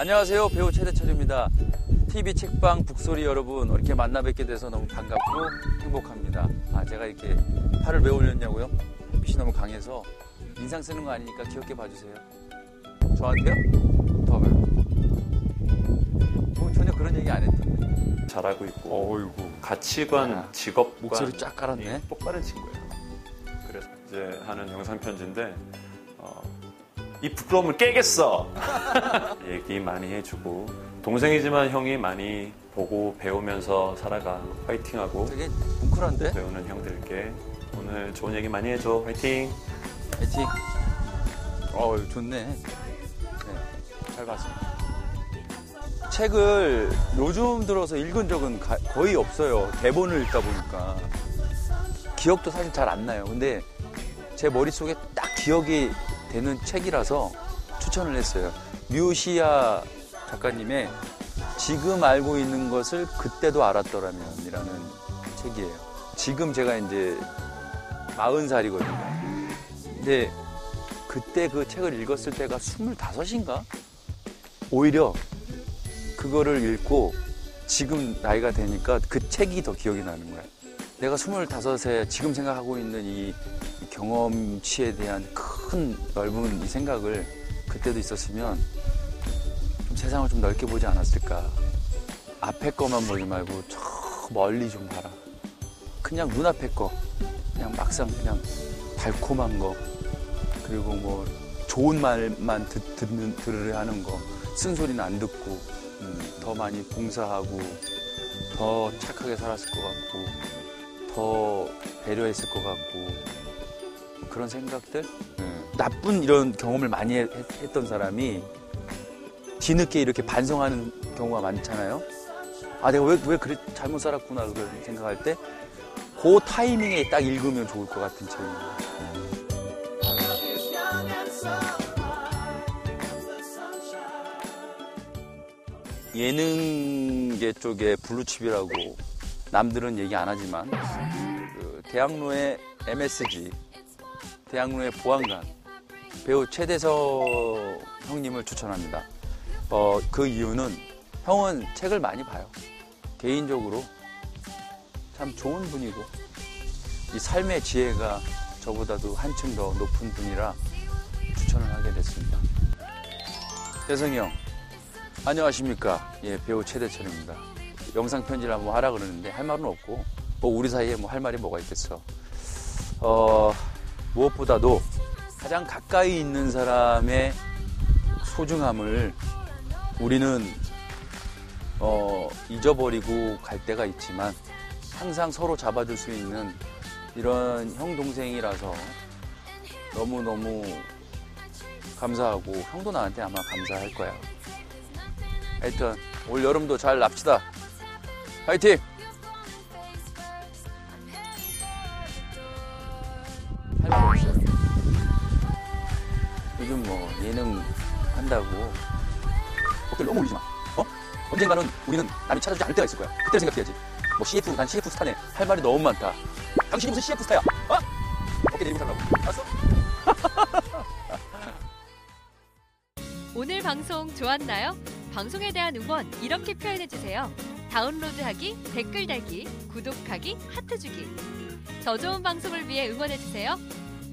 안녕하세요. 배우 최대철입니다. TV 책방 북소리 여러분 이렇게 만나 뵙게 돼서 너무 반갑고 행복합니다. 아 제가 이렇게 팔을 왜 올렸냐고요? 빛이 너무 강해서 인상 쓰는 거 아니니까 귀엽게 봐주세요. 저한테요? 더 봐요. 뭐 전혀 그런 얘기 안 했던데. 잘하고 있고 어이구. 가치관, 야, 직업관 목소리 쫙 깔았네. 이 똑바른 친구예요. 그래서 이제 하는 영상 편지인데 어, 이 부끄러움을 깨겠어. 얘기 많이 해주고 동생이지만 형이 많이 보고 배우면서 살아가 화이팅하고 되게 뭉클한데? 배우는 형들께 오늘 좋은 얘기 많이 해줘 화이팅. 화이팅. 어 좋네. 네, 잘 봤습니다. 책을 요즘 들어서 읽은 적은 가- 거의 없어요. 대본을 읽다 보니까. 기억도 사실 잘 안 나요. 근데 제 머릿속에 딱 기억이 되는 책이라서 추천을 했어요. 뮤시아 작가님의 지금 알고 있는 것을 그때도 알았더라면 이라는 책이에요. 지금 제가 이제 40살이거든요. 근데 그때 그 책을 읽었을 때가 25인가? 오히려 그거를 읽고 지금 나이가 되니까 그 책이 더 기억이 나는 거야. 내가 25에 지금 생각하고 있는 이 경험치에 대한 큰 넓은 이 생각을 그때도 있었으면 좀 세상을 좀 넓게 보지 않았을까. 앞에 거만 보지 말고 저 멀리 좀 봐라. 그냥 눈앞에 거. 그냥 막상 그냥 달콤한 거. 그리고 뭐 좋은 말만 듣, 듣는, 들으려 하는 거. 쓴소리는 안 듣고, 음, 더 많이 봉사하고, 더 착하게 살았을 것 같고, 더 배려했을 것 같고, 그런 생각들? 음, 나쁜 이런 경험을 많이 했, 했던 사람이 뒤늦게 이렇게 반성하는 경우가 많잖아요. 아, 내가 왜, 왜 그래, 잘못 살았구나, 그걸 생각할 때, 그 타이밍에 딱 읽으면 좋을 것 같은 책입니다. 예능계 쪽에 블루칩이라고 남들은 얘기 안 하지만 그 대학로의 MSG, 대학로의 보안관 배우 최대서 형님을 추천합니다. 어, 그 이유는 형은 책을 많이 봐요. 개인적으로 참 좋은 분이고 이 삶의 지혜가 저보다도 한층 더 높은 분이라 추천을 하게 됐습니다. 대성이 형, 안녕하십니까? 예, 배우 최대철입니다. 영상 편지를 한번 하라 그러는데 할 말은 없고 뭐 우리 사이에 뭐 할 말이 뭐가 있겠어. 어, 무엇보다도 가장 가까이 있는 사람의 소중함을 우리는 어, 잊어버리고 갈 때가 있지만 항상 서로 잡아줄 수 있는 이런 형 동생이라서 너무 너무 감사하고 형도 나한테 아마 감사할 거야. 하여튼 올 여름도 잘 납시다. 화이팅! 예능 한다고 어깨를 너무 올리지 마. 어? 언젠가는 우리는 남이 찾아주지 않을 때가 있을 거야. 그때 생각해야지. 뭐 CF, 난 CF 스타네. 할 말이 너무 많다. 당신이 무슨 CF 스타야? 어? 어깨 내리고 살라고. 알았어? 오늘 방송 좋았나요? 방송에 대한 응원 이렇게 표현해 주세요. 다운로드하기, 댓글 달기, 구독하기, 하트 주기. 더 좋은 방송을 위해 응원해 주세요.